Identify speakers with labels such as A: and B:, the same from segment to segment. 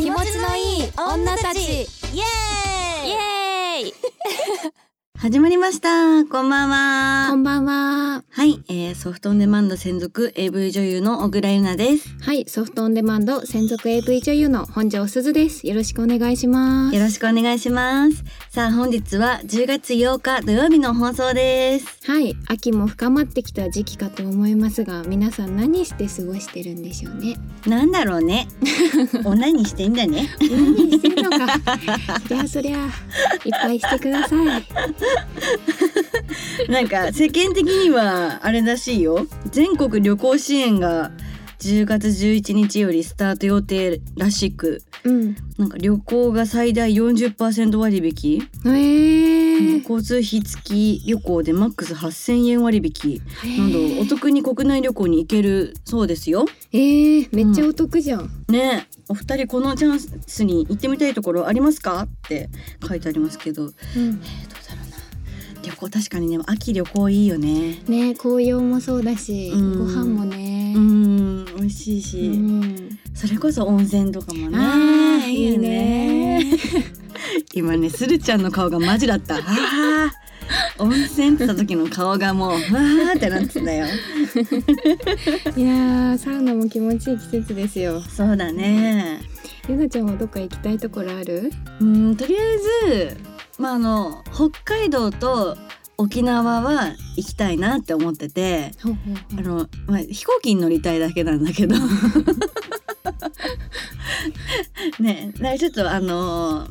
A: 気持ちのいい女たち。イエーイ。
B: イエーイ
C: 始まりました。こんばんは。
B: こんばんは。
C: はい、えー、ソフトオンデマンド専属 AV 女優の小倉優奈です。
B: はい、ソフトオンデマンド専属 AV 女優の本庄すずです。よろしくお願いします。
C: よろしくお願いします。さあ、本日は10月8日土曜日の放送です。
B: はい、秋も深まってきた時期かと思いますが、皆さん何して過ごしてるんでしょうね？
C: なんだろうね。お何してんだね？
B: 何してるのか。そりゃそりゃ、いっぱいしてください。
C: なんか世間的にはあれらしいよ。全国旅行支援が10月11日よりスタート予定らしく、
B: うん。
C: なんか旅行が最大40%割引。
B: えー。
C: 交通費付き旅行でマックス8000円割引などお得に国内旅行に行けるそうですよ。
B: えー、めっちゃお得じゃん。
C: ねえお二人このチャンスに行ってみたいところありますか？って書いてありますけど、
B: うん。
C: うだろうな旅行確かにね秋旅行いいよね。
B: ね、紅葉もそうだし、
C: うん
B: ご飯もね
C: う。ん美味しいし、
B: うん
C: それこそ温泉とかもねいいよね。今ねするちゃんの顔がマジだった。温泉ってた時の顔がもうわーってなってたよ。
B: いやーサウナも気持ちいい季節ですよ
C: そうだね。
B: ゆなちゃんはどっか行きたいところある？
C: うんとりあえずまああの北海道と沖縄は行きたいなって思ってて。
B: ほうほう
C: あの、まあ、飛行機に乗りたいだけなんだけど。ねだからちょっとあの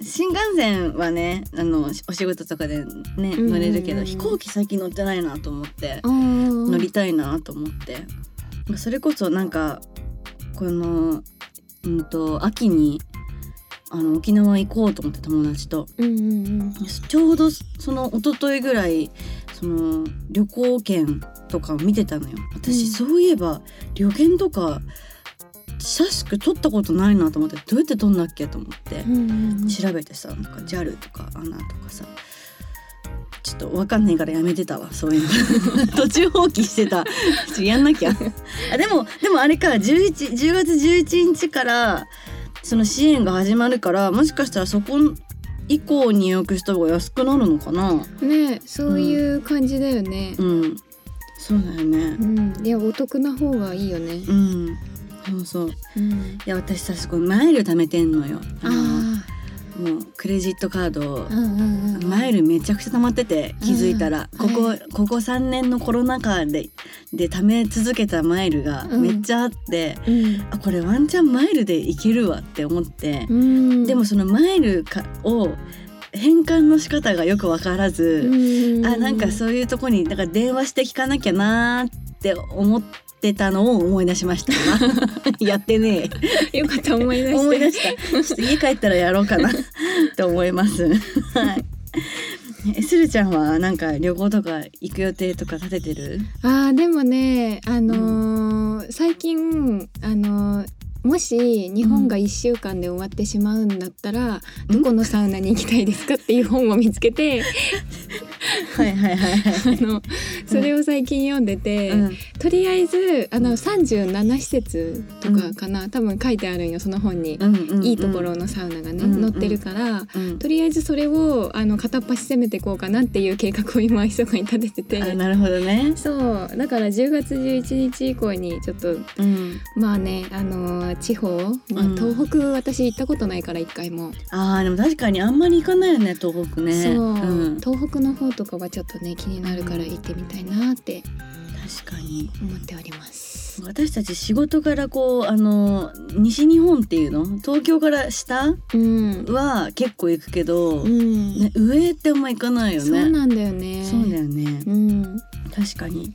C: 新幹線はねあのお仕事とかでね
B: ん
C: 乗れるけど、
B: うん
C: 飛行機最近乗ってないなと思って
B: 乗
C: 乗りたいなと思って。それこそなんかこのうんと秋にあの沖縄行こうと思って友達と。
B: うんうんうん。
C: ちょうどその一昨日ぐらいその旅行券とかを見てたのよ。私、
B: うん。
C: そういえば旅券とか久しく取ったことないなと思ってどうやって取んだっけと思って
B: うんうんうん。
C: 調べてさなんか JAL とか ANA とかさちょっとわかんないからやめてたわそういうの。途中放棄してた。ちょっとやんなきゃ。あでもでもあれか11 10月11日からその支援が始まるからもしかしたらそこ以降に予約した方が安くなるのかな？
B: ねそういう感じだよね。
C: うん。そうだよね。
B: うん、いやお得な方がいいよね。
C: うん。そうそう。
B: うん。
C: いや私さすごいマイル貯めてんのよ。あもうクレジットカードマイルめちゃくちゃ溜まってて気づいたら、
B: うん
C: ここ、
B: はい
C: ここ3年のコロナ禍でで貯め続けたマイルが
B: うん。
C: めっちゃあって、
B: うん。
C: あこれワンチャンマイルでいけるわって思って、
B: うん。
C: でもそのマイルかを変換の仕方がよく分からず、
B: うん。
C: あなんかそういうとこにだから電話して聞かなきゃなーって思ってたのを思い出しました。今 やってねえ。
B: よかった思い出して。
C: 思い出した。ちょっと家帰ったらやろうかな。って思います。はい。えするちゃんはなんか旅行とか行く予定とか立ててる？
B: あーでもねあのー最近あのーもし日本が1週間で終わってしまうんだったら、どこのサウナに行きたいですかっていう本を見つけて
C: はいはいはいはい。
B: あのそれを最近読んでて、
C: うん。
B: とりあえずあの37施設とかかな、多分書いてあるんよその本に、
C: うんうんうん。
B: いいところのサウナがね、
C: うんうん
B: 載ってるから。
C: うん。
B: とりあえずそれをあの片っ端攻めていこうかなっていう計画を今密かに立ててて。
C: あなるほどね。
B: そう。だから10月11日以降にちょっと
C: うん。
B: まあねあのー地方、まあ
C: うん。
B: 東北私行ったことないから一回も、
C: あーでも確かにあんまり行かないよね東北ね。
B: そう、
C: ん、
B: 東北の方とかはちょっとね気になるから行ってみたいなって
C: 確かに。
B: 思っております。
C: 私たち仕事からこうあの西日本っていうの？東京から下？
B: うん、
C: は結構行くけど、
B: うん。
C: ね、上ってあんま行かないよね。
B: そうなんだよね。
C: そうだよね。
B: うん、
C: 確かに。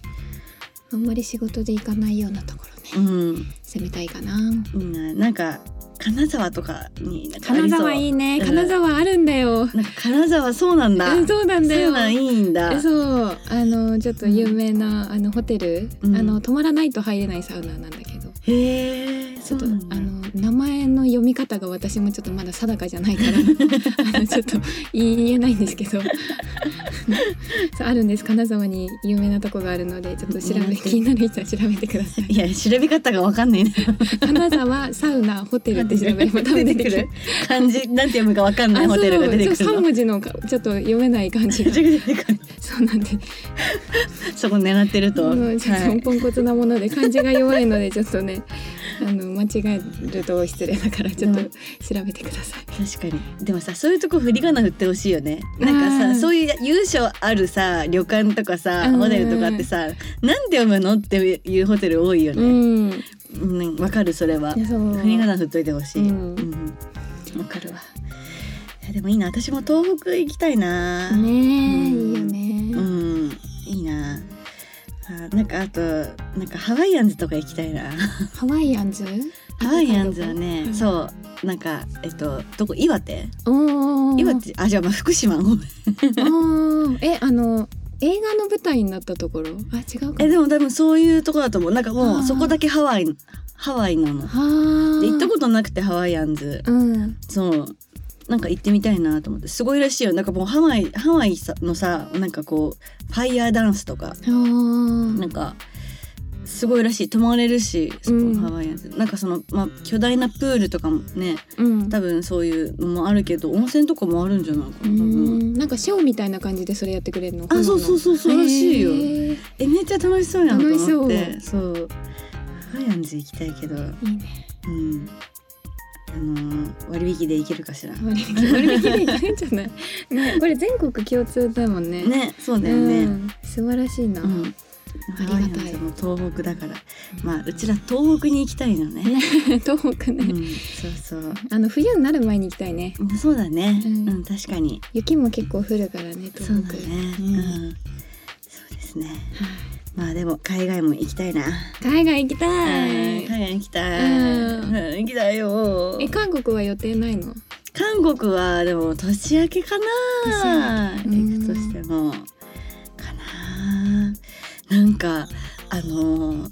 B: あんまり仕事で行かないようなところね、
C: うん
B: 攻めたいかな。
C: いいななんか金沢とかに
B: 金沢いいね、
C: うん。
B: 金沢あるんだよ。
C: 金沢そうなんだ。
B: うんそうなんだよ。
C: いいんだ。
B: えそう。あのちょっと有名な、あのホテル、
C: うん。
B: あの泊まらないと入れないサウナなんだけど。
C: へえ
B: ちょっとあの名前の読みみ方が私もちょっとまだ定かじゃないから あのちょっと言えないんですけど。あるんです。金沢に有名なとこがあるのでちょっと調べ 気になる。人は調べてください
C: いや調べ方がわかんないね
B: 金沢サウナホテルって調べれば多分出てくる。
C: 漢字なんて読むかわかんない。
B: あ
C: ホテルが出てくる
B: そう三
C: の
B: 文字のかちょっと読めない感じ。がそうなんで
C: そこ狙ってると、
B: もうちょっ
C: はい。
B: とポンコツなもので漢字が弱いのでちょっとね あの間違えると失礼だからちょっと
C: うん。
B: 調べてください。
C: 確かに。でもさそういうとこ振り仮名振ってほしいよね。なんかさそういう優勝あるさ旅館とかさ
B: うん。
C: ホテルとかってさなんて読むのっていうホテル多いよ
B: う
C: ね
B: ん、
C: うんわ、かるそれは。振り仮名振っといてほしい。
B: うん。
C: うん。わかるわ。いやでもいいな。私も東北行きたいな。
B: ねえ、
C: うん。
B: いいよね。
C: うん。いいなあなんかあとなんかハワイアンズとか行きたいな。
B: ハワイアンズ？
C: ハワイアンズはね、
B: うん。
C: そう。なんかえっとどこ？岩手？岩手？あじゃあまあ福島ごめ
B: えあの映画の舞台になったところ？あ違う。
C: えでも多分そういうとこだと思う。なんかもうそこだけハワイハワイなの。
B: はあ。
C: で行ったことなくてハワイアンズ。
B: うん。
C: そうなんか行ってみたいなと思ってすごいらしいよ。なんかもうハワイハワイさのさなんかこうファイヤーダンスとかなんかすごいらしい。泊まれるしそこ
B: うん
C: ハワイアンズ、なんかその、まあ、巨大なプールとかもね
B: うん。
C: 多分そういうのもあるけど温泉とかもあるんじゃないか
B: う
C: な多分。
B: んなんかショーみたいな感じでそれやってくれるの？
C: あそうそうそうそうらしいよ。えめっちゃ楽しそうやんと思って。そう。ハワイアンズ行きたいけど。
B: いいね。
C: うんあのー割引で行けるかしら。
B: 割引でいけるんじゃない？ね これ全国共通だもんね。
C: ねそうだよね、
B: うん。素晴らしいな、
C: うん。
B: ありがたい。
C: も東北だから。まあうちら東北に行きたいのね。
B: 東北ね、
C: うん、そうそう。
B: あの冬になる前に行きたいね。
C: うんそうだね、
B: う
C: うんん、確かに。
B: 雪も結構降るからね東北。
C: そうだね、
B: う
C: うん。ん、そうですねまあでも海外も行きたいな、
B: 海外行きた
C: 海
B: い
C: 外行きたい、行きたいよ。
B: え韓国は予定ないの？
C: 韓国はでも年明けかな。行くとしても。かな。なんかあのー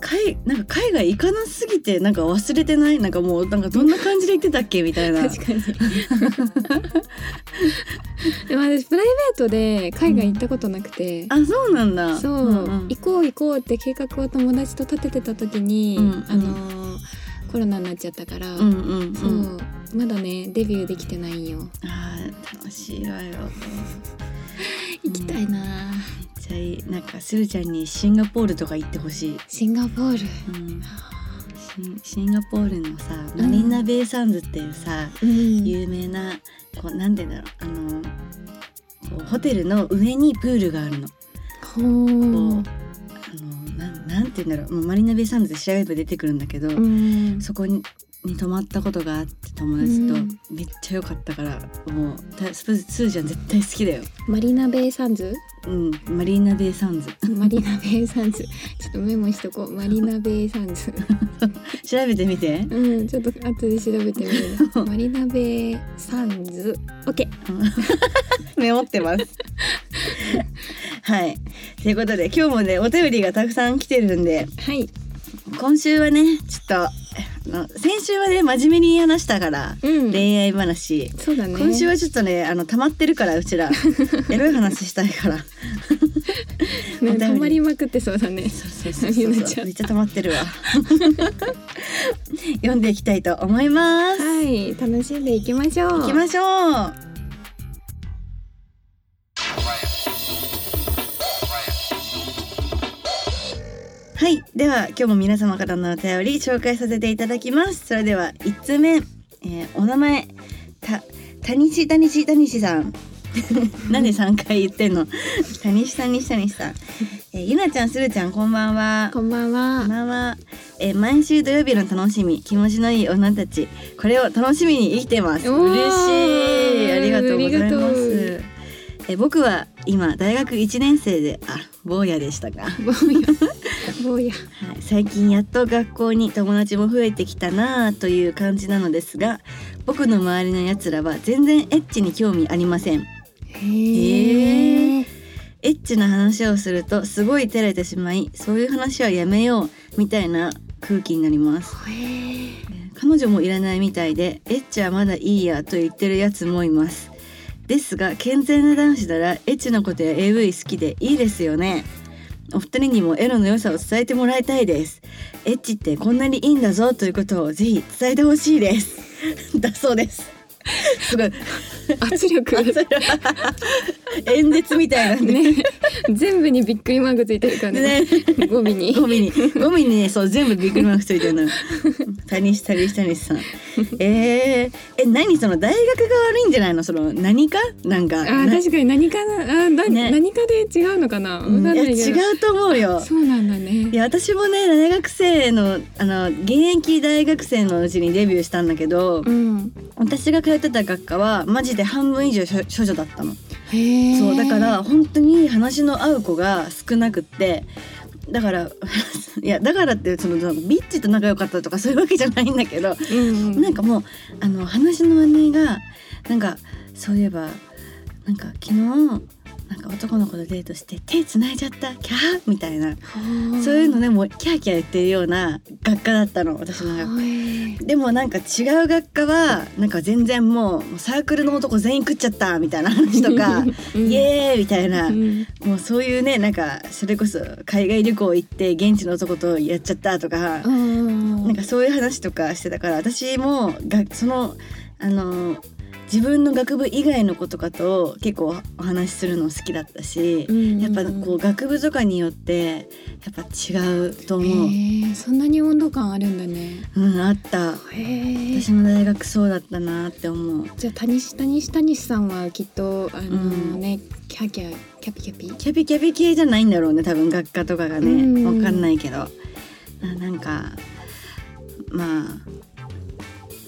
C: 海なんか海外行かなすぎてなんか忘れてない？なんかもうなんかどんな感じで行ってたっけみたいな。
B: 確かに。でも私プライベートで海外行ったことなくて、
C: あそうなんだ。
B: そう、
C: んん。
B: 行こう行こうって計画を友達と立ててた時に、
C: うんうん。
B: あのーコロナになっちゃったから、
C: うんうんうん。
B: そう。まだねデビューできてないんよ。
C: あー楽しいわよ。
B: 行きたいな、
C: めっちゃいいなんかスルちゃんにシンガポールとか行ってほしい、
B: シンガポール？
C: うん、シンシンガポールのさマリーナ・ベイ・サンズっていうさ、
B: うん。
C: 有名なこうなんて言うんだろう。あのこうホテルの上にプールがあるの。
B: ほ
C: こう
B: う
C: あのなんなんて言うんだろう。もうマリーナ・ベイ・サンズで調べれば出てくるんだけど、
B: うん。
C: そこにに泊まったことがあって友達と、
B: うん。
C: めっちゃ良かったからもうたスースーちゃん絶対好きだよ。
B: マリナベイサンズ？
C: うんマリーナ・ベイ・サンズ。
B: マリナベイサンズ。ちょっとメモしとこう。マリナベイサンズ。
C: 調べてみて。
B: うんちょっと後で調べてみる。マリナベイサンズ。オッケー
C: メモってます。はい。ということで今日もねお便りがたくさん来てるんで
B: はい
C: 今週はねちょっとあの先週はね真面目に話したから、
B: うん
C: 恋愛話。
B: そうだね
C: 今週はちょっとねあの溜まってるからうちら エロい話したいから。
B: ね溜まりまくってそうだね
C: そうそうそうそうめっちゃ溜まってるわ。読んでいきたいと思います。
B: はい楽しんでいきましょう
C: 行きましょう。はい、では今日も皆様からのお便り紹介させていただきます。それでは1つ目、えーお名前。たたにしたにしたにしさん。なんで3回言ってんの？たにしたにしたにしさん。えーゆなちゃんするちゃんこんばんは。
B: こんばん
C: こん
B: は
C: ばんは、えー毎週土曜日の楽しみ。気持ちのいい女たち。これを楽しみに生きてます。嬉しい。ありがとうございます。
B: う。
C: えー僕は今大学1年生であ坊やでしたが、は
B: 坊や坊や。
C: い、最近やっと学校に友達も増えてきたなあという感じなのですが僕の周りのやつらは全然エッチに興味ありません。
B: へえ
C: エッチな話をするとすごい照れてしまいそういう話はやめようみたいな空気になります。彼女もいらないみたいでエッチはまだいいやと言ってるやつもいます。ですが健全な男子ならエッチなことや AV 好きでいいですよねお二人にもエロの良さを伝えてもらいたいです。エッチってこんなにいいんだぞということをぜひ伝えてほしいです。だそうです。すごい。
B: 圧力。
C: 演説みたいな
B: ね。全部にびっくりマークついてるからね。
C: ね。
B: 語尾に。
C: ゴミに。ゴミにねそう全部ビックリマークついてるの。谷下谷下谷さん。えー、え何その大学が悪いんじゃないの？その何か？なんか。
B: あ確かに何かなあーだ、
C: ね。
B: 何かで違うのかな？わかない
C: 違うと思うよ。
B: そうなんだね。
C: いや私もね大学生のあの現役大学生のうちにデビューしたんだけど、
B: うん。
C: 私が通ってた学科はマジで半分以上処処女だったの。そうだから本当に話の合う子が少なくってだから いやだからってそのビッチと仲良かったとかそういうわけじゃないんだけど、
B: うんうん
C: なんかもうあの話の姉がなんかそういえばなんか昨日なんか男の子とデートして手繋いじゃったキャーみたいな。そういうのでもうキャーキャー言ってるような学科だったの私の学科。
B: へ
C: でもなんか違う学科はなんか全然もうサークルの男全員食っちゃったみたいな話とか
B: うん。
C: イエーイみたいな、
B: うん。
C: もうそういうねなんかそれこそ海外旅行行って現地の男とやっちゃったとか、
B: うん。
C: なんかそういう話とかしてたから私もがそのあの自分の学部以外の子とかと結構お話しするの好きだったし、
B: うん
C: やっぱこう学部とかによってやっぱ違うと思う。
B: へえそんなに温度感あるんだね。
C: うんあった。
B: へえ。
C: 私も大学そうだったなって思う。
B: じゃあ谷西谷西谷さんはきっとあの
C: うん。
B: ね、キャキャキャピキャピ？
C: キャピキャピ系じゃないんだろうね多分学科とかがね。
B: うん。
C: わかんないけど。あなんかまあ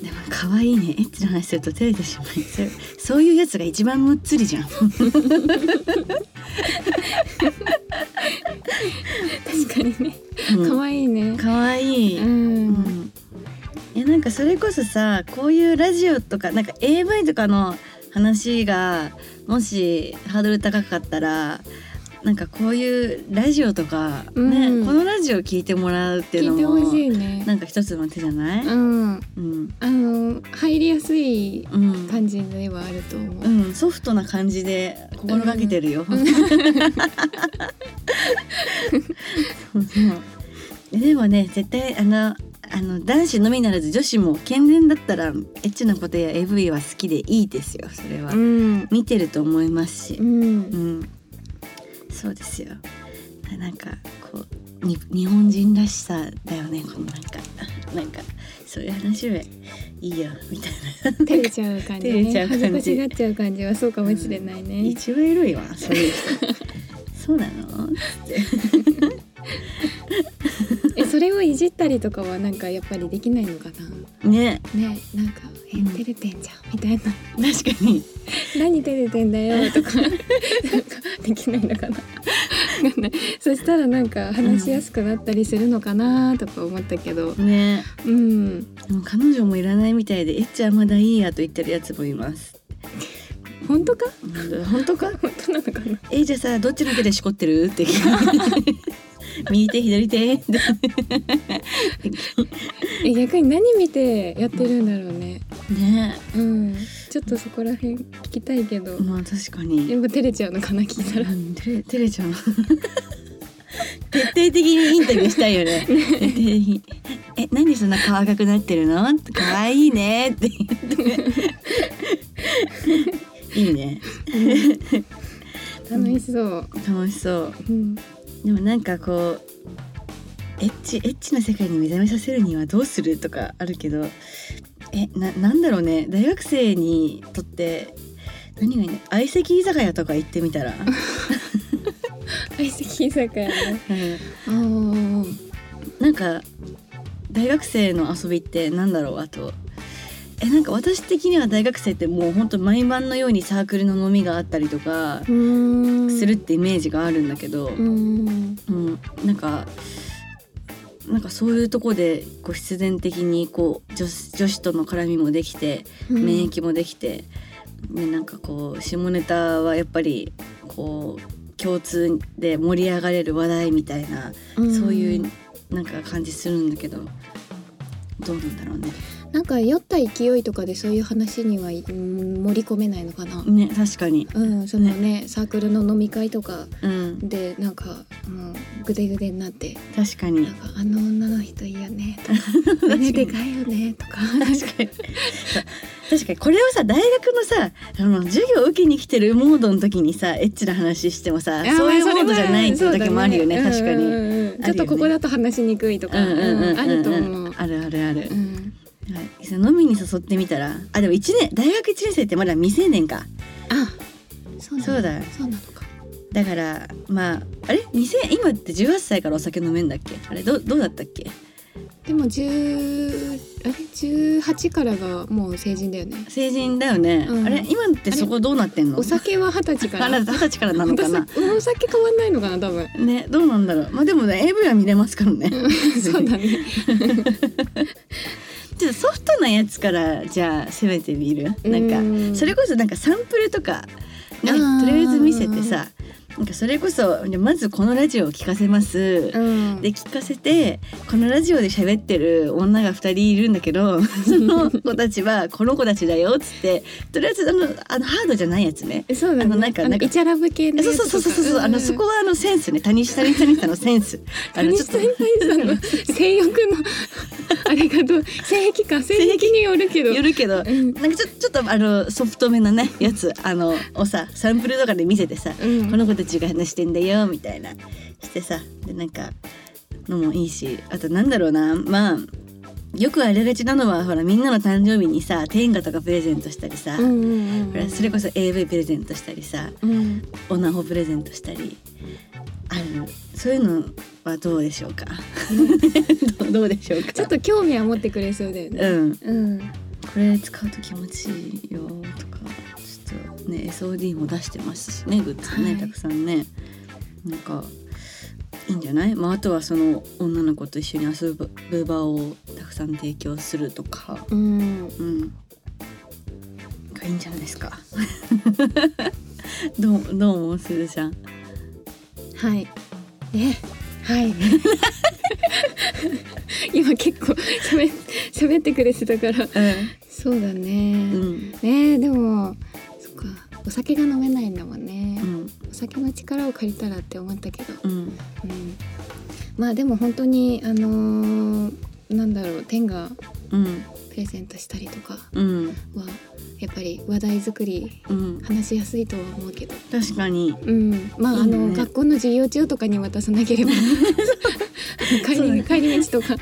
C: でも可愛いね。エッチな話すると照れてしまいそう。そういうやつが一番むっつりじゃん。
B: 確かにね。
C: うん。
B: 可愛いね。
C: 可愛い、
B: う
C: うん。
B: ん
C: いやなんかそれこそさこういうラジオとかなんか AV とかの話がもしハードル高かったらなんかこういうラジオとかね、
B: うん。
C: このラジオ聞いてもらうっていう
B: 聞いて
C: のも
B: ほしいね。
C: なんか一つの手じゃない、
B: うん。
C: うん。
B: あの入りやすい
C: うん
B: 感じではあると思う、
C: うん、ソフトな感じで心がけてるよ。そうそう。でもね絶対あのあの男子のみならず女子も健全だったらエッチなことや AV は好きでいいですよ。それは、
B: うん。
C: 見てると思いますし。
B: う、ん。
C: うん、そうですよ。なんかこうに日本人らしさだよね。このなんかなんかそういう話はいいよみたいな。
B: 照れちゃう感じ
C: 照れちゃ
B: ね
C: う感じ。
B: 恥ずかしがっちゃう感じはそうかもしれないね、
C: 一番エロいわそういう人。そうなの？
B: えそれをいじったりとかはなんかやっぱりできないのか
C: ね
B: な。ね。なんか「え
C: うん
B: 照れてんじゃん」みたいな。
C: 確かに「
B: 何照れてんだよ」とか。なんかできないのかな。そしたらなんか話しやすくなったりするのかなとか思ったけど。
C: ね。
B: うん。
C: でも彼女もいらないみたいでエッチはまだいいやと言ってるやつもいます。
B: 本当か？
C: 本当か？
B: 本当なのかな？
C: えじゃあさどっちの手でしこってる？って聞く右手左手。
B: 逆に何見てやってるんだろうね。
C: ね。
B: うん。ちょっとそこら辺聞きたいけど。
C: まあ確かに。
B: やっぱ照れちゃうのかな聞いたら。
C: うん照れ照れちゃう。徹底的にインタビューしたいよね。徹底的に。えなんでそんな顔赤くなってるの？可愛いね。って言って。いいね。
B: 楽しそう、
C: 楽しそう。
B: うん、
C: でもなんかこうエッチエッチな世界に目覚めさせるにはどうするとかあるけどえななんだろうね。大学生にとって何がいいの？相席居酒屋とか行ってみたら、
B: 相席居酒屋ね。
C: うん。
B: あ
C: なんか大学生の遊びってなんだろう？あとえなんか私的には大学生ってもうほんと毎晩のようにサークルの飲みがあったりとかするってイメージがあるんだけど、
B: うん。
C: うん、なんかなんかそういうとこでこう必然的にこう女子女子との絡みもできて免疫もできて、でなんかこう下ネタはやっぱりこう共通で盛り上がれる話題みたいな、
B: うん。
C: そういうなんか感じするんだけどどうなんだろうね。
B: なんか酔った勢いとかでそういう話にはうん盛り込めないのかな。
C: ね確かに。
B: うん、そのねサークルの飲み会とか
C: うん。
B: でなんかもうグデグデになって。
C: 確かに。
B: なんかあの女の人いいよねとか。胸でかいよねとか。
C: 確かに。確かに。これをさ大学のさあの授業受けに来てるモードの時にさエッチな話してもさそういうモードじゃないっていう時もあるよね。確かに、
B: うんうんうんちょっとここだと話しにくいとか、
C: うんうんうんうん
B: うんあると思う。
C: あるあるある。
B: う、ん、
C: はい、飲みに誘ってみたらあでも一年大学1年生ってまだ未成年か。
B: あそう
C: そうだ。
B: そうなのか。
C: だからまああれ？未成今って18歳からお酒飲めんだっけ？あれどどうだったっけ？
B: でも10あれ？18からがもう成人だよね。
C: 成人だよね、
B: うん。
C: あれ？今ってそこどうなってんの？
B: お酒は二十歳か
C: あ
B: ら。
C: 二十歳からなのかな？
B: お酒変わんないのかな多分。
C: ねどうなんだろう。まあでもね AV は見れますからね。
B: そうだね。
C: ちょっとソフトなやつからじゃあ攻めてみる？なんか
B: うん。
C: それこそなんかサンプルとかなん
B: あー
C: かとりあえず見せてさなんかそれこそまずこのラジオを聞かせます、
B: うん。
C: で聞かせてこのラジオで喋ってる女が2人いるんだけど その子たちはこの子たちだよっつってとりあえずあのあのハードじゃないやつね。
B: そうだね。
C: あのなんかなんか
B: イチャラブ系の
C: そう。そうそうそうそうあのそこはあのセンスね谷下に谷下のセンスあの
B: 谷下に谷さんの 性欲のあれがどう性癖か性癖によるけど。
C: よるけど
B: うん
C: なんかちょちょっとあのソフトめなねやつあのをさサンプルとかで見せてさ、
B: うん
C: この子たちが話してんだよみたいな。してさでなんかのもいいしあとなんだろうな。まあよくありがちなのはほらみんなの誕生日にさ天下とかプレゼントしたりさ、
B: うんうんうん
C: ほらそれこそ AV プレゼントしたりさ
B: うん。
C: オナホプレゼントしたりあるそういうのはどうでしょうか？どう どうでしょうか？
B: ちょっと興味は持ってくれそうだよね。
C: うん。
B: うん。
C: これ使うと気持ちいいよとかね SOD も出してますしねグッズね、
B: はい
C: たくさんねなんかいいんじゃない、まあ、あとはその女の子と一緒に遊ぶ場をたくさん提供するとか
B: うん。
C: うんがいいんじゃないですか どうどう思うすずちゃん？
B: はい。ね。はい。今結構喋喋ってくれてたから。そうだ
C: う
B: ね。
C: ん
B: ねでもお酒が飲めないんだもんね。
C: うん。
B: お酒の力を借りたらって思ったけど。
C: うん。
B: うん。まあでも本当にあのーなんだろう天が
C: うん。
B: プレゼントしたりとか
C: うん。
B: はやっぱり話題作り
C: うん。
B: 話しやすいとは思うけど。
C: 確かに。
B: うん、まあ
C: ね。
B: の学校の授業中とかに渡さなければ。帰り帰り道とか、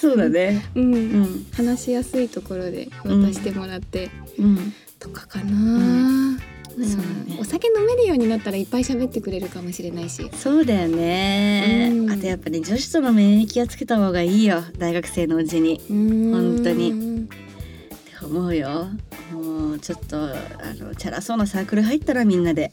C: そうだね。
B: うん。
C: うん。
B: 話しやすいところで渡してもらって。
C: うん
B: とかかな、うん。
C: そうだね。
B: お酒飲めるようになったらいっぱい喋ってくれるかもしれないし。
C: そうだよね、
B: うん。
C: あとやっぱね女子との免疫はつけた方がいいよ。大学生のうちに。って
B: 本
C: 当に。思うよちょっとあのチャラそうなサークル入ったらみんなで。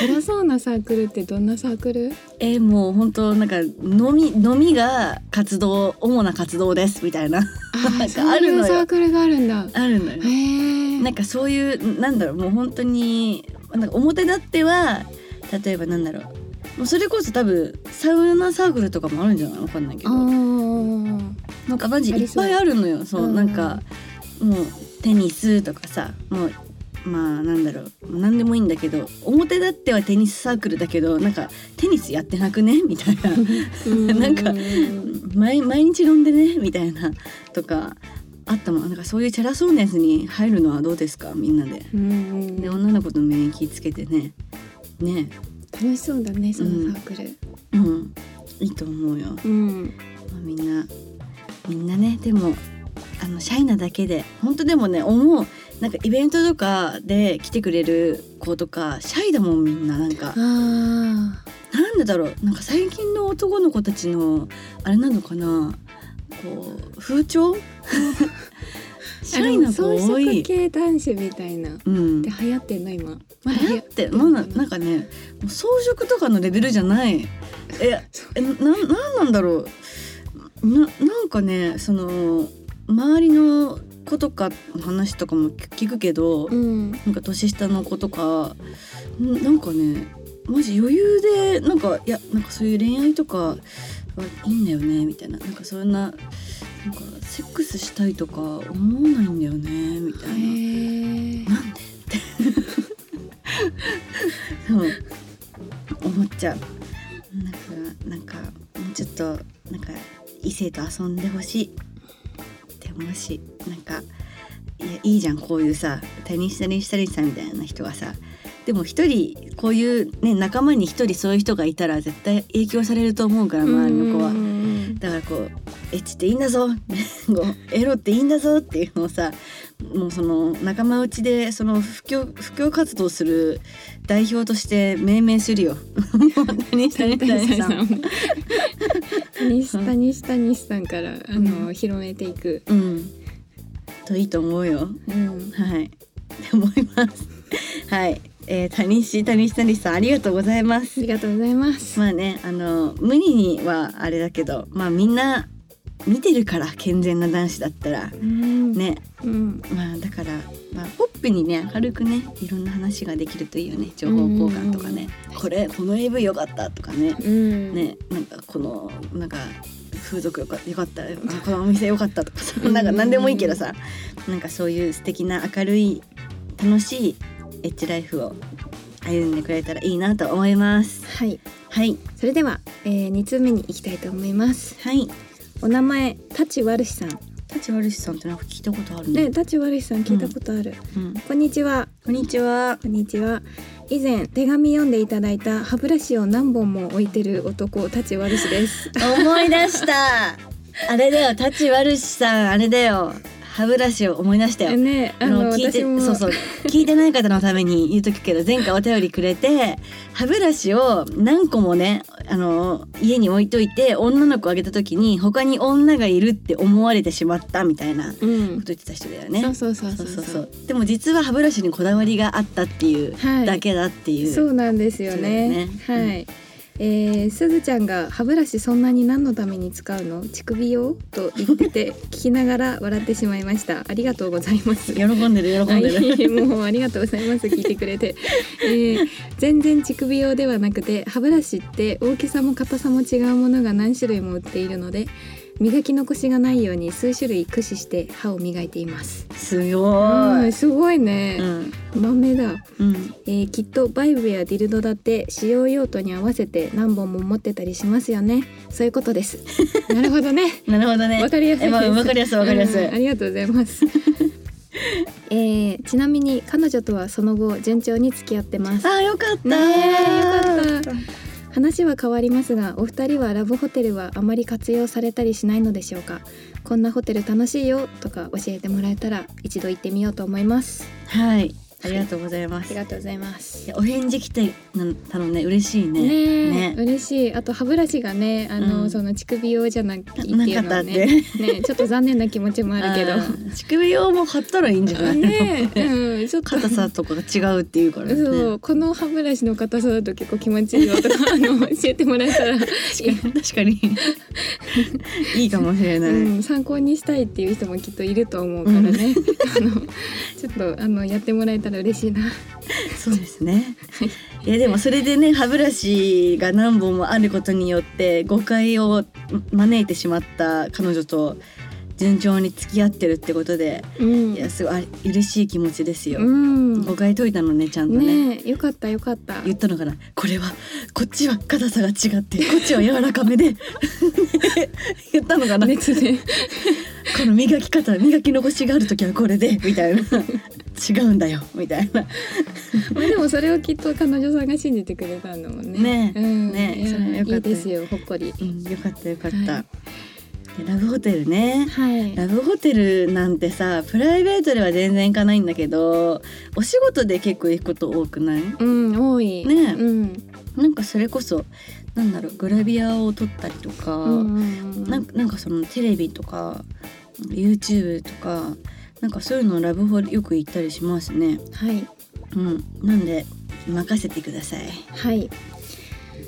B: 辛そうなサークルってどんなサークル？
C: えーもう本当なんか飲み飲みが活動主な活動ですみたいな。
B: あ
C: なん
B: ーそうい
C: かあるの
B: サークルがあるんだ。
C: あるのよ。なんかそういうなんだろうもう本当になんか表立っては例えばなんだろう。もうそれこそ多分サウナサークルとかもあるんじゃない？わかんないけ
B: あ
C: ど
B: ー。
C: なんかマジいっぱいあるのよ。そう、
B: うん。
C: なんかもうテニスとかさもうまあなんだろう。何でもいいんだけど表立ってはテニスサークルだけどなんかテニスやってなくね？みたいな。なんか
B: うん
C: 毎毎日飲んでね？みたいな。とかあったもん。なんかそういうチャラそうなやつに入るのはどうですか？みんなで。
B: うん。
C: で女の子と免疫つけてね。ね。
B: 楽しそうだねそのサークル。
C: うん。いいと思うよ、ま
B: うん。
C: あ、みんなみんなね。でもあのシャイなだけで本当でもね思うなんかイベントとかで来てくれる子とかシャイだもんみんななんか。なんでだろうなんか最近の男の子たちのあれなのかな？こう風潮？シャイな子？
B: 装
C: 多
B: 飾
C: い。
B: 系男子みたいな。
C: うん。
B: で、流行ってんの？今ま
C: 流行ってまだなんかねもう装飾とかのレベルじゃない？え えななんなんだろう？ななんかねその周りの子とかの話とかも聞くけど、
B: うん。
C: なんか年下の子とかんなんかねマジ余裕でなんかいやなんかそういう恋愛とかはいいんだよねみたいな。なんかそんななんかセックスしたいとか思わないんだよねみたいな。なんで そう。思っちゃう。なんかなんかもうちょっとなんか異性と遊んでほしいって思うしなんかいやいいじゃんこういうさ他人したりしたりさんみたいな人がさでも一人こういうね仲間に一人そういう人がいたら絶対影響されると思うから周りの子はだからこうエッチっていいんだぞ エロっていいんだぞっていうのをさもうその仲間内でその布教布教活動する代表として命名するよ。もう何した
B: うん
C: りしたりさん。
B: 谷下谷下西さんからあの広めていく。
C: うん。といいと思うよ。
B: うん
C: はい。思います。はい。えー、谷下谷下谷さんありがとうございます
B: あ。りがとうございます。
C: まあねあの無理にはあれだけどまあみんな見てるから健全な男子だったら。
B: うん。
C: ね。
B: うん。
C: まあだから、まあ、ポップにね明るくねいろんな話ができるといいよね。情報交換とかね、これこの AV よかったとかね、
B: うん。
C: ね。なんかこのなんか風俗よかよかったあこのお店よかったとかさ。なんか何でもいいけどさ。なんかそういう素敵な明るい楽しいエッジライフを歩んでくれたらいいなと思います。
B: はい。
C: はい。
B: それでは、えー、2通目に行きたいと思います。
C: はい
B: お名前タチワルシさん。
C: 立悪さんってなんか聞いたことあるね
B: ね、タチワルシさん聞いたことある。
C: うん、
B: こんにちは。
C: こんにちは
B: こんにちは。以前手紙読んでいただいた歯ブラシを何本も置いてる男タチワルシです。
C: 思い出したあれだよ立悪さんあれだよ歯ブラシを思い出したよ。
B: ね、あの
C: 聞いてそうそう。聞いてない方のために言うとくけど前回お便りくれて歯ブラシを何個もねあの家に置いといて女の子あげた時に他に女がいるって思われてしまったみたいなこと
B: うん。
C: 言ってた人だよね。
B: そうそうそう
C: そ
B: そう。う
C: そうそう。でも実は歯ブラシにこだわりがあったっていう
B: はい。
C: だけだっていう、
B: そうなんですよね。
C: ね。
B: はい。えー、すずちゃんが歯ブラシそんなに何のために使うの？乳首用と言ってて聞きながら笑ってしまいました。ありがとうございます。
C: 喜んでる喜んでる。
B: はい、もうありがとうございます。聞いてくれて、えー、全然乳首用ではなくて歯ブラシって大きさも硬さも違うものが何種類も売っているので磨き残しがないように数種類駆使して歯を磨いています
C: すご
B: う
C: い
B: ん。すごいね
C: う、ん
B: 豆だ、
C: うん
B: えーきっとバイブやディルドだって使用用途に合わせて何本も持ってたりしますよねそういうことです なるほどね
C: なるほどね。
B: わかりやすい
C: え
B: です。
C: まあわかりやすいわかりやすい
B: うんありがとうございます。えー、ちなみに彼女とはその後順調に付き合ってます。
C: あーよかった。
B: よかった話は変わりますが、お二人はラブホテルはあまり活用されたりしないのでしょうか？こんなホテル楽しいよとか教えてもらえたら一度行ってみようと思います。
C: はい。ありがとうございま
B: あ
C: す。
B: りがとうございます。
C: お返事来てたのね嬉しいね。
B: ねえ
C: ね
B: 嬉しいあと歯ブラシがねあの、
C: うん
B: その乳首用じゃなくてって
C: な
B: いうのは。ねねちょっと残念な気持ちもあるけど
C: 乳首用も買ったらいいんじゃない？
B: ねえ、うん、ちょっと
C: 硬さとかが違うっていうからね。
B: そうこの歯ブラシの硬さだと結構気持ちいいよとかあの教えてもらえたら、
C: 確かに確かにいいかもしれない。
B: うん、参考にしたいっていう人もきっといると思うからね、あのちょっとあのやってもらえたら嬉しいな。
C: そうですね。いやでもそれでね歯ブラシが何本もあることによって誤解を招いてしまった彼女と順調に付き合ってるってことで、
B: うん。
C: いやすごいあ嬉しい気持ちですよ。
B: うん、
C: 誤解解いたのねちゃんとね。
B: ねえよかったよかった。
C: 言ったのかな？これはこっちは硬さが違ってこっちは柔らかめで 言ったのかな？
B: 熱で。
C: この磨き方磨き残しがある時はこれでみたいな。違うんだよみたいな。
B: まあでもそれをきっと彼女さんが信じてくれたんだもんね。
C: ねえ。
B: うん、
C: ねそれはよかった。
B: いいですよほっこり。
C: うんよかったよかった、
B: はい。
C: でラブホテルね
B: はい。
C: ラブホテルなんてさプライベートでは全然行かないんだけどお仕事で結構行くこと多くない？
B: うん多い。
C: ねえ
B: うん。
C: なんかそれこそなんだろうグラビアを撮ったりとか、
B: うん
C: なんかそのテレビとか YouTube とかなんかそういうのラブホよく行ったりしますね。
B: はい
C: うん、なんで任せてください。
B: はい。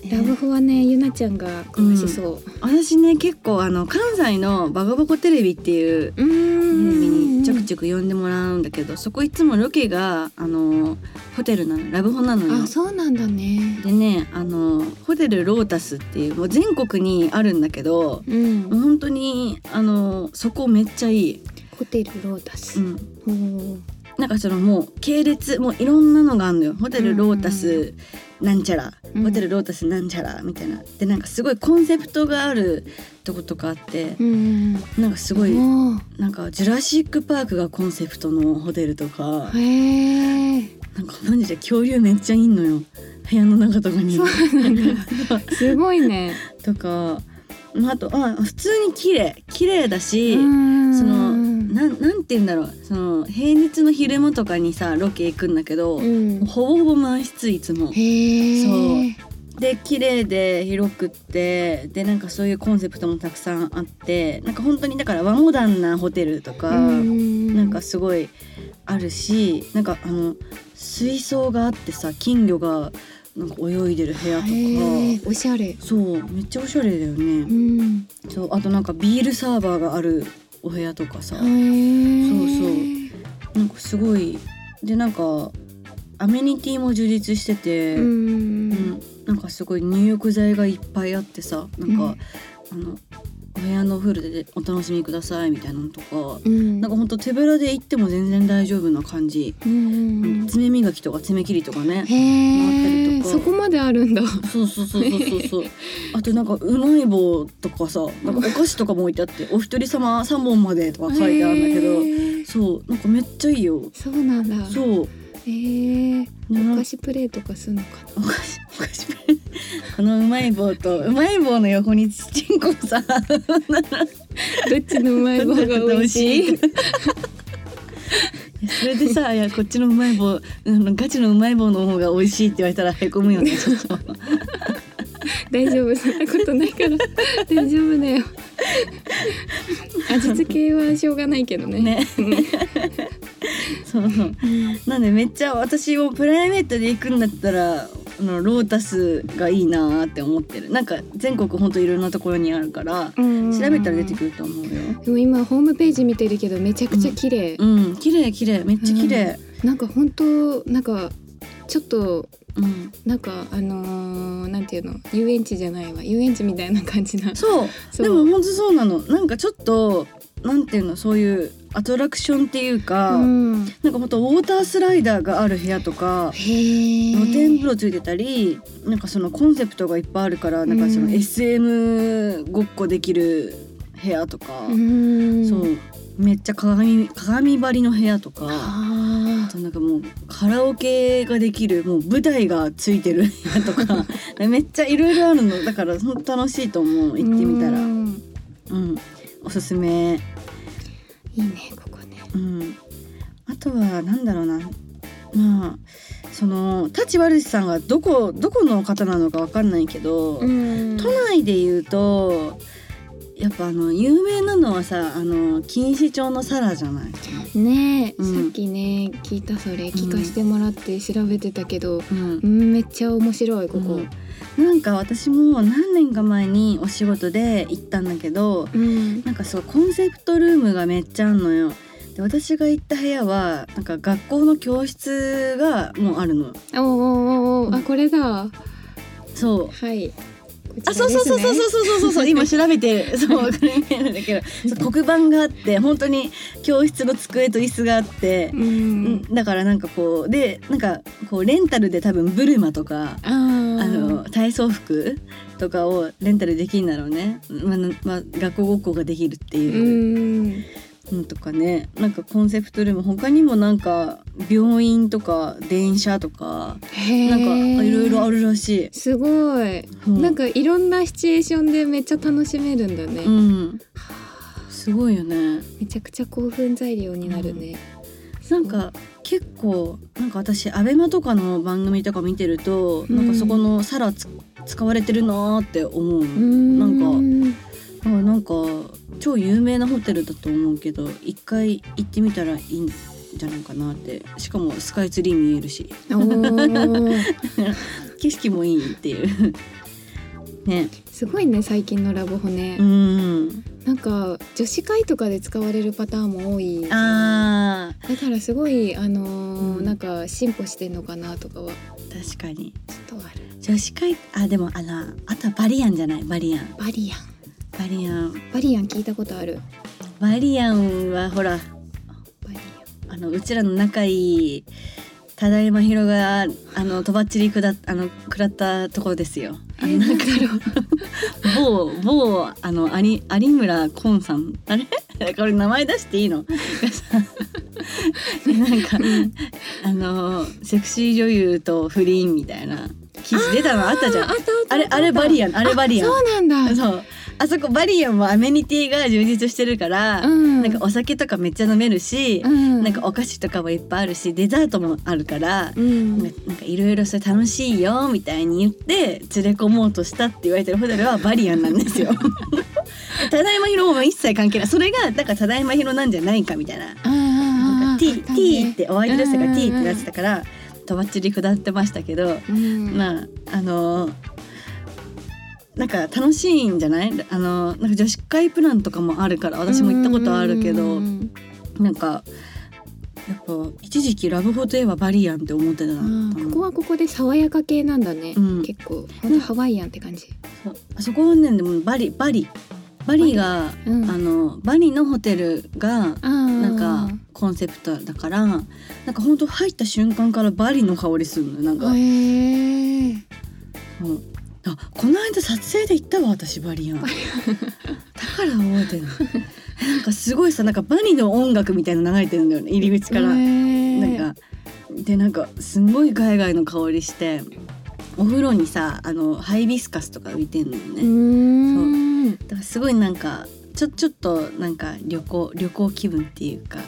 C: えー
B: ラブホはねゆなちゃんが詳しそう。
C: 私ね結構あの関西のバカバコテレビっていう
B: う
C: テレビ
B: ん
C: にちょくちょく呼んでもらうんだけどそこいつもロケがあのホテルなのラブホなのよ。
B: あそうなんだね。
C: でねあのホテルロータスっていうもう全国にあるんだけど
B: うん。
C: 本当にあのそこめっちゃいい、
B: ホテルロータス、
C: うん、なんかそのもう系列もういろんなのがあるのよ。ホテルロータスなんちゃら、
B: うん。
C: ホテルロータスなんちゃらみたいな。でなんかすごいコンセプトがあるとことかあって。
B: うんうん
C: なんかすごいなんかジュラシック・パークがコンセプトのホテルとか。
B: へえ
C: なんかマジで恐竜めっちゃいんのよ。部屋の中とかに。
B: すごいね。
C: とか。まああとあ普通に綺麗。綺麗だし、
B: うん。
C: そのなんなんて言うんだろう。その平日の昼間とかにさロケ行くんだけど、
B: うん。
C: ほぼほぼ満室いつも。そう。で綺麗で広くってでなんかそういうコンセプトもたくさんあってなんか本当にだから和モダンなホテルとか、
B: うん
C: なんかすごいあるしなんかあの水槽があってさ金魚がなんか泳いでる部屋とか。
B: おしゃれ。
C: そうめっちゃおしゃれだよね。
B: うん。
C: そうあとなんかビールサーバーがあるお部屋とかさ、そうそう。なんかすごい。でなんかアメニティも充実してて、
B: う
C: うん。
B: ん
C: なんかすごい入浴剤がいっぱいあってさなんか、あのお部屋のお風呂でお楽しみくださいみたいなのとか、
B: うん。
C: なんかほんと手ぶらで行っても全然大丈夫な感じ、
B: うん
C: 爪磨きとか爪切りとかね
B: へ
C: 回ったりとか。
B: えそこまであるんだ。
C: そうそうそうそうそう あとなんかうまい棒とかさなんかお菓子とかも置いてあってお一人様3本までとか書いてあるんだけどそうなんかめっちゃいいよ。
B: そうなんだ。
C: そう。
B: へえお菓子プレイとかするのか
C: お菓子お菓子このうまい棒とうまい棒の横にちんこさ
B: などっちのうまい棒が美味しい？
C: それでさ「いやこっちのうまい棒あのガチのうまい棒の方が美味しい」って言われたらへこむよねちょっと。
B: 大丈夫。そんなことないから。大丈夫だよ。味付けはしょうがないけどね。
C: ね。
B: うん
C: そう。そうなんでめっちゃ私もプライベートで行くんだったらあのロータスがいいなーって思ってる。なんか全国ほんといろんなところにあるから
B: うん
C: 調べたら出てくると思うよ。
B: でも今ホームページ見てるけどめちゃくちゃ綺麗、
C: うん。綺麗綺麗。めっちゃ綺麗。
B: なんか本当なんかちょっと
C: うん。
B: なんかあのーなんていうの？遊園地じゃないわ。遊園地みたいな感じな。
C: そう。でもほんとそうなの。なんかちょっとなんていうのそういうアトラクションっていうか、
B: うん、
C: なんかほんとウォータースライダーがある部屋とか露天風呂ついてたりなんかそのコンセプトがいっぱいあるからなんかその
B: うん
C: SM ごっこできる部屋とか、
B: うん。
C: そうめっちゃ鏡鏡張りの部屋とかあ。
B: あ
C: となんかもうカラオケができるもう舞台がついてる部屋とか めっちゃいろいろあるの。だから楽しいと思う
B: ー
C: 行ってみたら。
B: う
C: うん
B: ん
C: おすすめ。
B: いいねここね。
C: うん。あとはなんだろうな。まあその舘悪さんがどこどこの方なのかわかんないけど、
B: うん。
C: 都内で言うとやっぱあの有名なのはさあの錦糸町のサラじゃない、
B: ねえ、
C: うん。
B: さっきね聞いたそれ聞かしてもらって調べてたけど、
C: うん。
B: うん、めっちゃ面白いここ、
C: うんなんか私も何年か前にお仕事で行ったんだけど、
B: うん、
C: なんかそうコンセプトルームがめっちゃあんのよ。で私が行った部屋はなんか学校の教室がもうあるの。
B: おおおあこれだ。
C: そう。
B: はい。ね、
C: あそうそうそうそうそうそうそうそう今調べて そう分か見えるんだけど黒板があって本当に教室の机と椅子があって、
B: う
C: ん、だからなんかこうでなんかこうレンタルで多分ブルマとか
B: あ
C: 体操服とかをレンタルできるんだろうね、まあなまあ、学校ごっこができるって
B: う。
C: いうんのとかね。なんかコンセプトルーム他にもなんか病院とか電車とかなんかいろいろあるらしい。
B: すごい、
C: うん。
B: なんかいろんなシチュエーションでめっちゃ楽しめるんだね、
C: うん、すごいよね。
B: めちゃくちゃ興奮材料になるね、
C: なんか結構なんか私アベマとかの番組とか見てると、
B: うん。
C: なんかそこのサラつ使われてるなーって思う。なんかあなんか超有名なホテルだと思うけど一回行ってみたらいいんじゃないかなって。しかもスカイツリー見えるし。景色もいいっていう。ね
B: すごいね最近のラブホね、
C: うん。
B: なんか女子会とかで使われるパターンも多い。
C: あ
B: だからすごいあの
C: うん。
B: なんか進歩してんのかなとかは。
C: 確かに。
B: ちょっとある。
C: 女子会あでもあのあとはバリアンじゃない？バリアン。
B: バリアン。
C: バリアン。
B: バリアン聞いたことある。
C: バリアンはほらあのうちらの仲いいただいまひろがあのとばっちりくだあの食らったところですよ。あ
B: アン
C: のなんか
B: だろう
C: 某某あの有有村昆さんあれ？これ名前出していいの？なんかあのセクシー女優と不倫みたいな記事出たのあったじゃん。
B: あ
C: れあれバリアンあれバリアン。
B: そうなんだ
C: そうあそこバリアンもアメニティが充実してるから、
B: うん。
C: なんかお酒とかめっちゃ飲めるし、
B: うん。
C: なんかお菓子とかもいっぱいあるしデザートもあるから、
B: うん。
C: なんかいろいろそれ楽しいよみたいに言って連れ込もうとしたって言われてるホテルはバリアンなんですよ。ただいまひろも一切関係ない。それがだからただいまひろなんじゃないかみたいな。
B: あ
C: なんか
B: あ
C: T
B: あっ
C: てお相手の人が T ってなってたからとばっちり下ってましたけど、
B: うん。
C: まああのーなんか楽しいんじゃない？あのーなんか女子会プランとかもあるから私も行ったことあるけど
B: うん
C: なんかやっぱ一時期ラブホといえばバリアンって思ってた
B: ここはここで爽やか系なんだね、
C: うん。
B: 結構。ハワイアンって感じ、
C: あそこはねでもバリバリ。バリが、
B: うん。
C: あのバリのホテルがなんかコンセプトだからなんかほんと入った瞬間からバリの香りするのよなんか、あこの間撮影で行ったわ私バリアン。だから覚えてるの。なんかすごいさなんかバリの音楽みたいなの流れてるんだよね入り口から、なんかでなんかすんごい海外の香りしてお風呂にさあのハイビスカスとか浮いてんのよ
B: う
C: ね、
B: ーん。
C: だからすごいなんかちょちょっとなんか旅行旅行気分っていうか。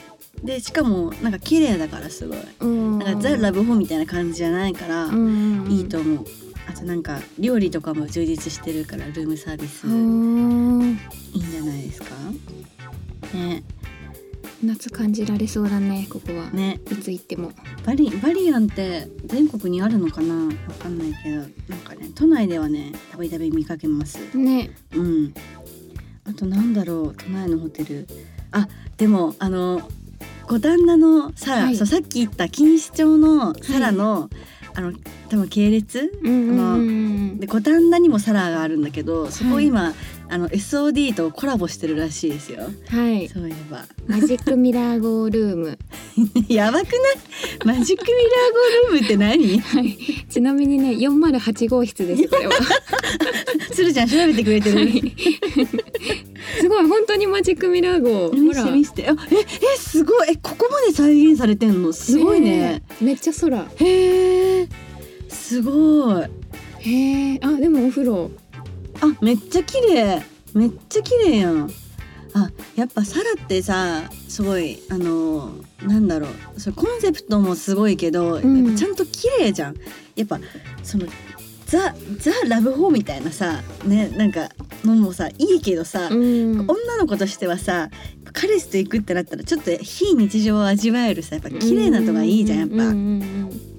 C: でしかもなんか綺麗だからすごい。
B: うん。
C: なんかザ・ラブホみたいな感じじゃないから、
B: うん。
C: いいと思うあとなんか料理とかも充実してるからルームサービスいい
B: うん
C: んじゃないですか？ね。
B: 夏感じられそうだねここは、
C: ね。
B: いつ行っても。
C: バリバリアンって全国にあるのかな？わかんないけど。なんかね都内ではねたびたび見かけます。
B: ね。
C: うん。あとなんだろう？都内のホテル。あでもあの五反田のサラ、
B: はい。
C: そうさっき言った錦糸町のサラの、あの多分系列？
B: うんうんうん
C: で五反田にもサラがあるんだけどそこ
B: はい
C: 今、あの SOD とコラボしてるらしいですよ。
B: はい。
C: そういえば。
B: マジックミラーゴールーム。
C: やばくない？マジックミラーゴルームって何？
B: はい。ちなみにね408号室ですこれは。
C: つるちゃん調べてくれてる、
B: はい。すごい本当にマジックミラー号。ほ
C: 見
B: ら
C: せて見せて。あええすごい。えここまで再現されてんの？すごいね。
B: え。めっちゃ空。
C: へえすごい。
B: へえあでもお風呂。
C: あめっちゃ綺麗。めっちゃ綺麗やん。あやっぱサラってさすごいあのなんだろう。それコンセプトもすごいけど、
B: うん。
C: やっぱちゃんと綺麗じゃん。やっぱそのザ・ザ・ラブホみたいなさねなんかのもさいいけどさ、
B: うん。
C: 女の子としてはさ彼氏と行くってなったらちょっと非日常を味わえるさやっぱ綺麗なとがいいじゃんやっぱ、
B: うんうんうん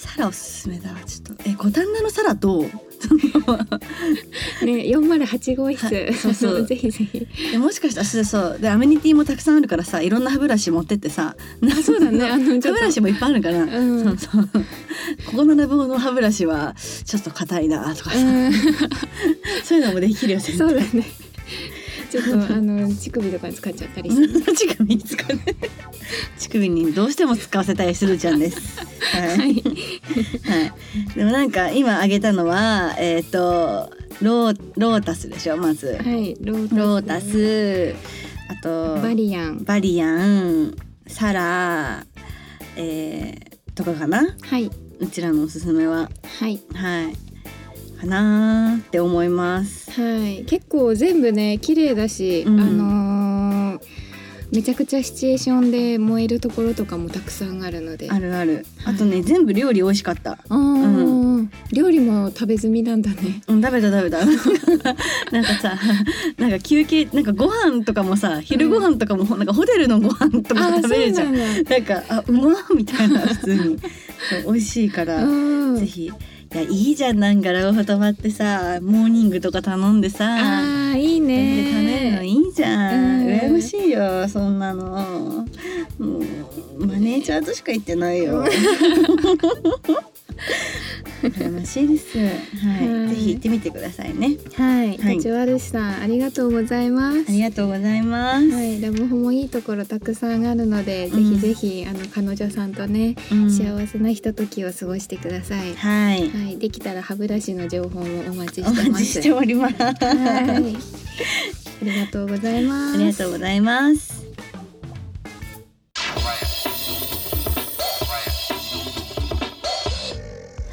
C: サラおすすめだ。わちょっとえ五反田のサラどう？
B: ね408号室、
C: はいそうそう。
B: ぜひぜひ。
C: でもしかしたらそうそうでアメニティもたくさんあるからさいろんな歯ブラシ持ってってさ
B: あそうだね。あの
C: 歯ブラシもいっぱいあるから、
B: うん。
C: そうそう。ここのラブホの歯ブラシはちょっと硬いなとかさ、
B: うん。
C: そういうのもできるよ絶対。
B: そうだねちょっとあの乳首とかに使っちゃったりして
C: 乳首に使う。乳首にどうしても使わせたいするちゃんです。はい、
B: は
C: はい。い、でもなんか今あげたのはえっ、とローロータスでしょまず、
B: はいロータス。
C: ロータス。あと
B: バリアン。
C: バリアンサラえー、とかかな？
B: はい。う
C: ちらのおすすめは。
B: はい。
C: はいかなーって思います。
B: はい結構全部ね綺麗だし、
C: うん
B: あのーめちゃくちゃシチュエーションで燃えるところとかもたくさんあるので
C: あるある。
B: はい
C: あとね、全部料理美味しかった。
B: あー料理も食べ済みなんだね
C: うん、食べた食べた。なんかさ、なんか休憩、なんかご飯とかもさ、昼ご飯とかも、なんかホテルのご飯とか食べれるじゃん。
B: なんだ
C: なんか、あ、うまっみたいな、普通に。美味しいから、
B: うん
C: ぜひ。いや、いいじゃん、なんかラブホ泊まってさ、モーニングとか頼んでさ。
B: あーいい
C: 全然食べるの
B: ね
C: いいじゃん、
B: うん
C: 羨ましいよそんなのもうマネーにちゃんとしか言ってないよ羨ましいです。はい、
B: はい。
C: ぜひ行ってみてくださいね。
B: はい、
C: はい。
B: 立ち悪しさんありがとうございます。
C: ありがとうございます、
B: はい、ラブホもいいところたくさんあるので、
C: うん。
B: ぜひぜひあの彼女さんとね、
C: うん。
B: 幸せなひとときを過ごしてください。
C: はい。
B: はい、できたら歯ブラシの情報もお待ち
C: お
B: してます。
C: しております。
B: はい、ありがとうございます。
C: ありがとうございます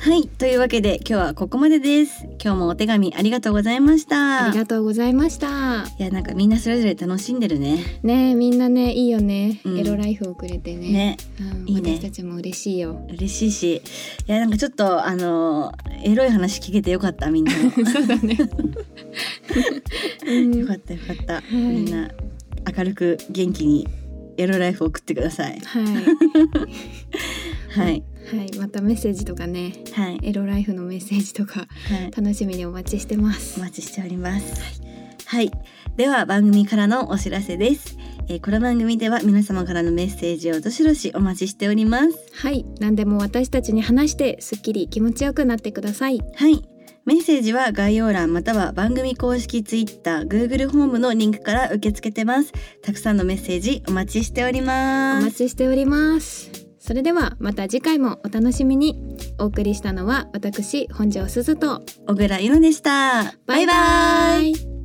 C: はいというわけで今日はここまでです。今日もお手紙ありがとうございました。
B: ありがとうございました。
C: いやなんかみんなそれぞれ楽しんでるね。
B: ねえみんなねいいよね、
C: うん。
B: エロライフをくれてね。
C: ね。
B: うん、
C: いいね。
B: 私たちも嬉しいよ。
C: 嬉しいし。いやなんかちょっとあのエロい話聞けてよかったみんな。も
B: そうだね。う ん
C: よかったよかった、
B: い。
C: みんな明るく元気にエロライフを送ってください。
B: はい。
C: はい
B: はいまたメッセージとかね
C: はい
B: エロライフのメッセージとか
C: はい
B: 楽しみにお待ちしてます
C: お。待ちしております。はい、では番組からのお知らせです。えーこの番組では皆様からのメッセージをどしどしお待ちしております。
B: はい何でも私たちに話してすっきり気持ちよくなってください。
C: はい、メッセージは概要欄または番組公式 Twitter、Google ホームのリンクから受け付けてます。たくさんのメッセージお待ちしており
B: お
C: ます。
B: 待ちしております。それではまた次回もお楽しみに。お送りしたのは私本庄すずと
C: 小倉優乃でした。バイバイ。
B: イ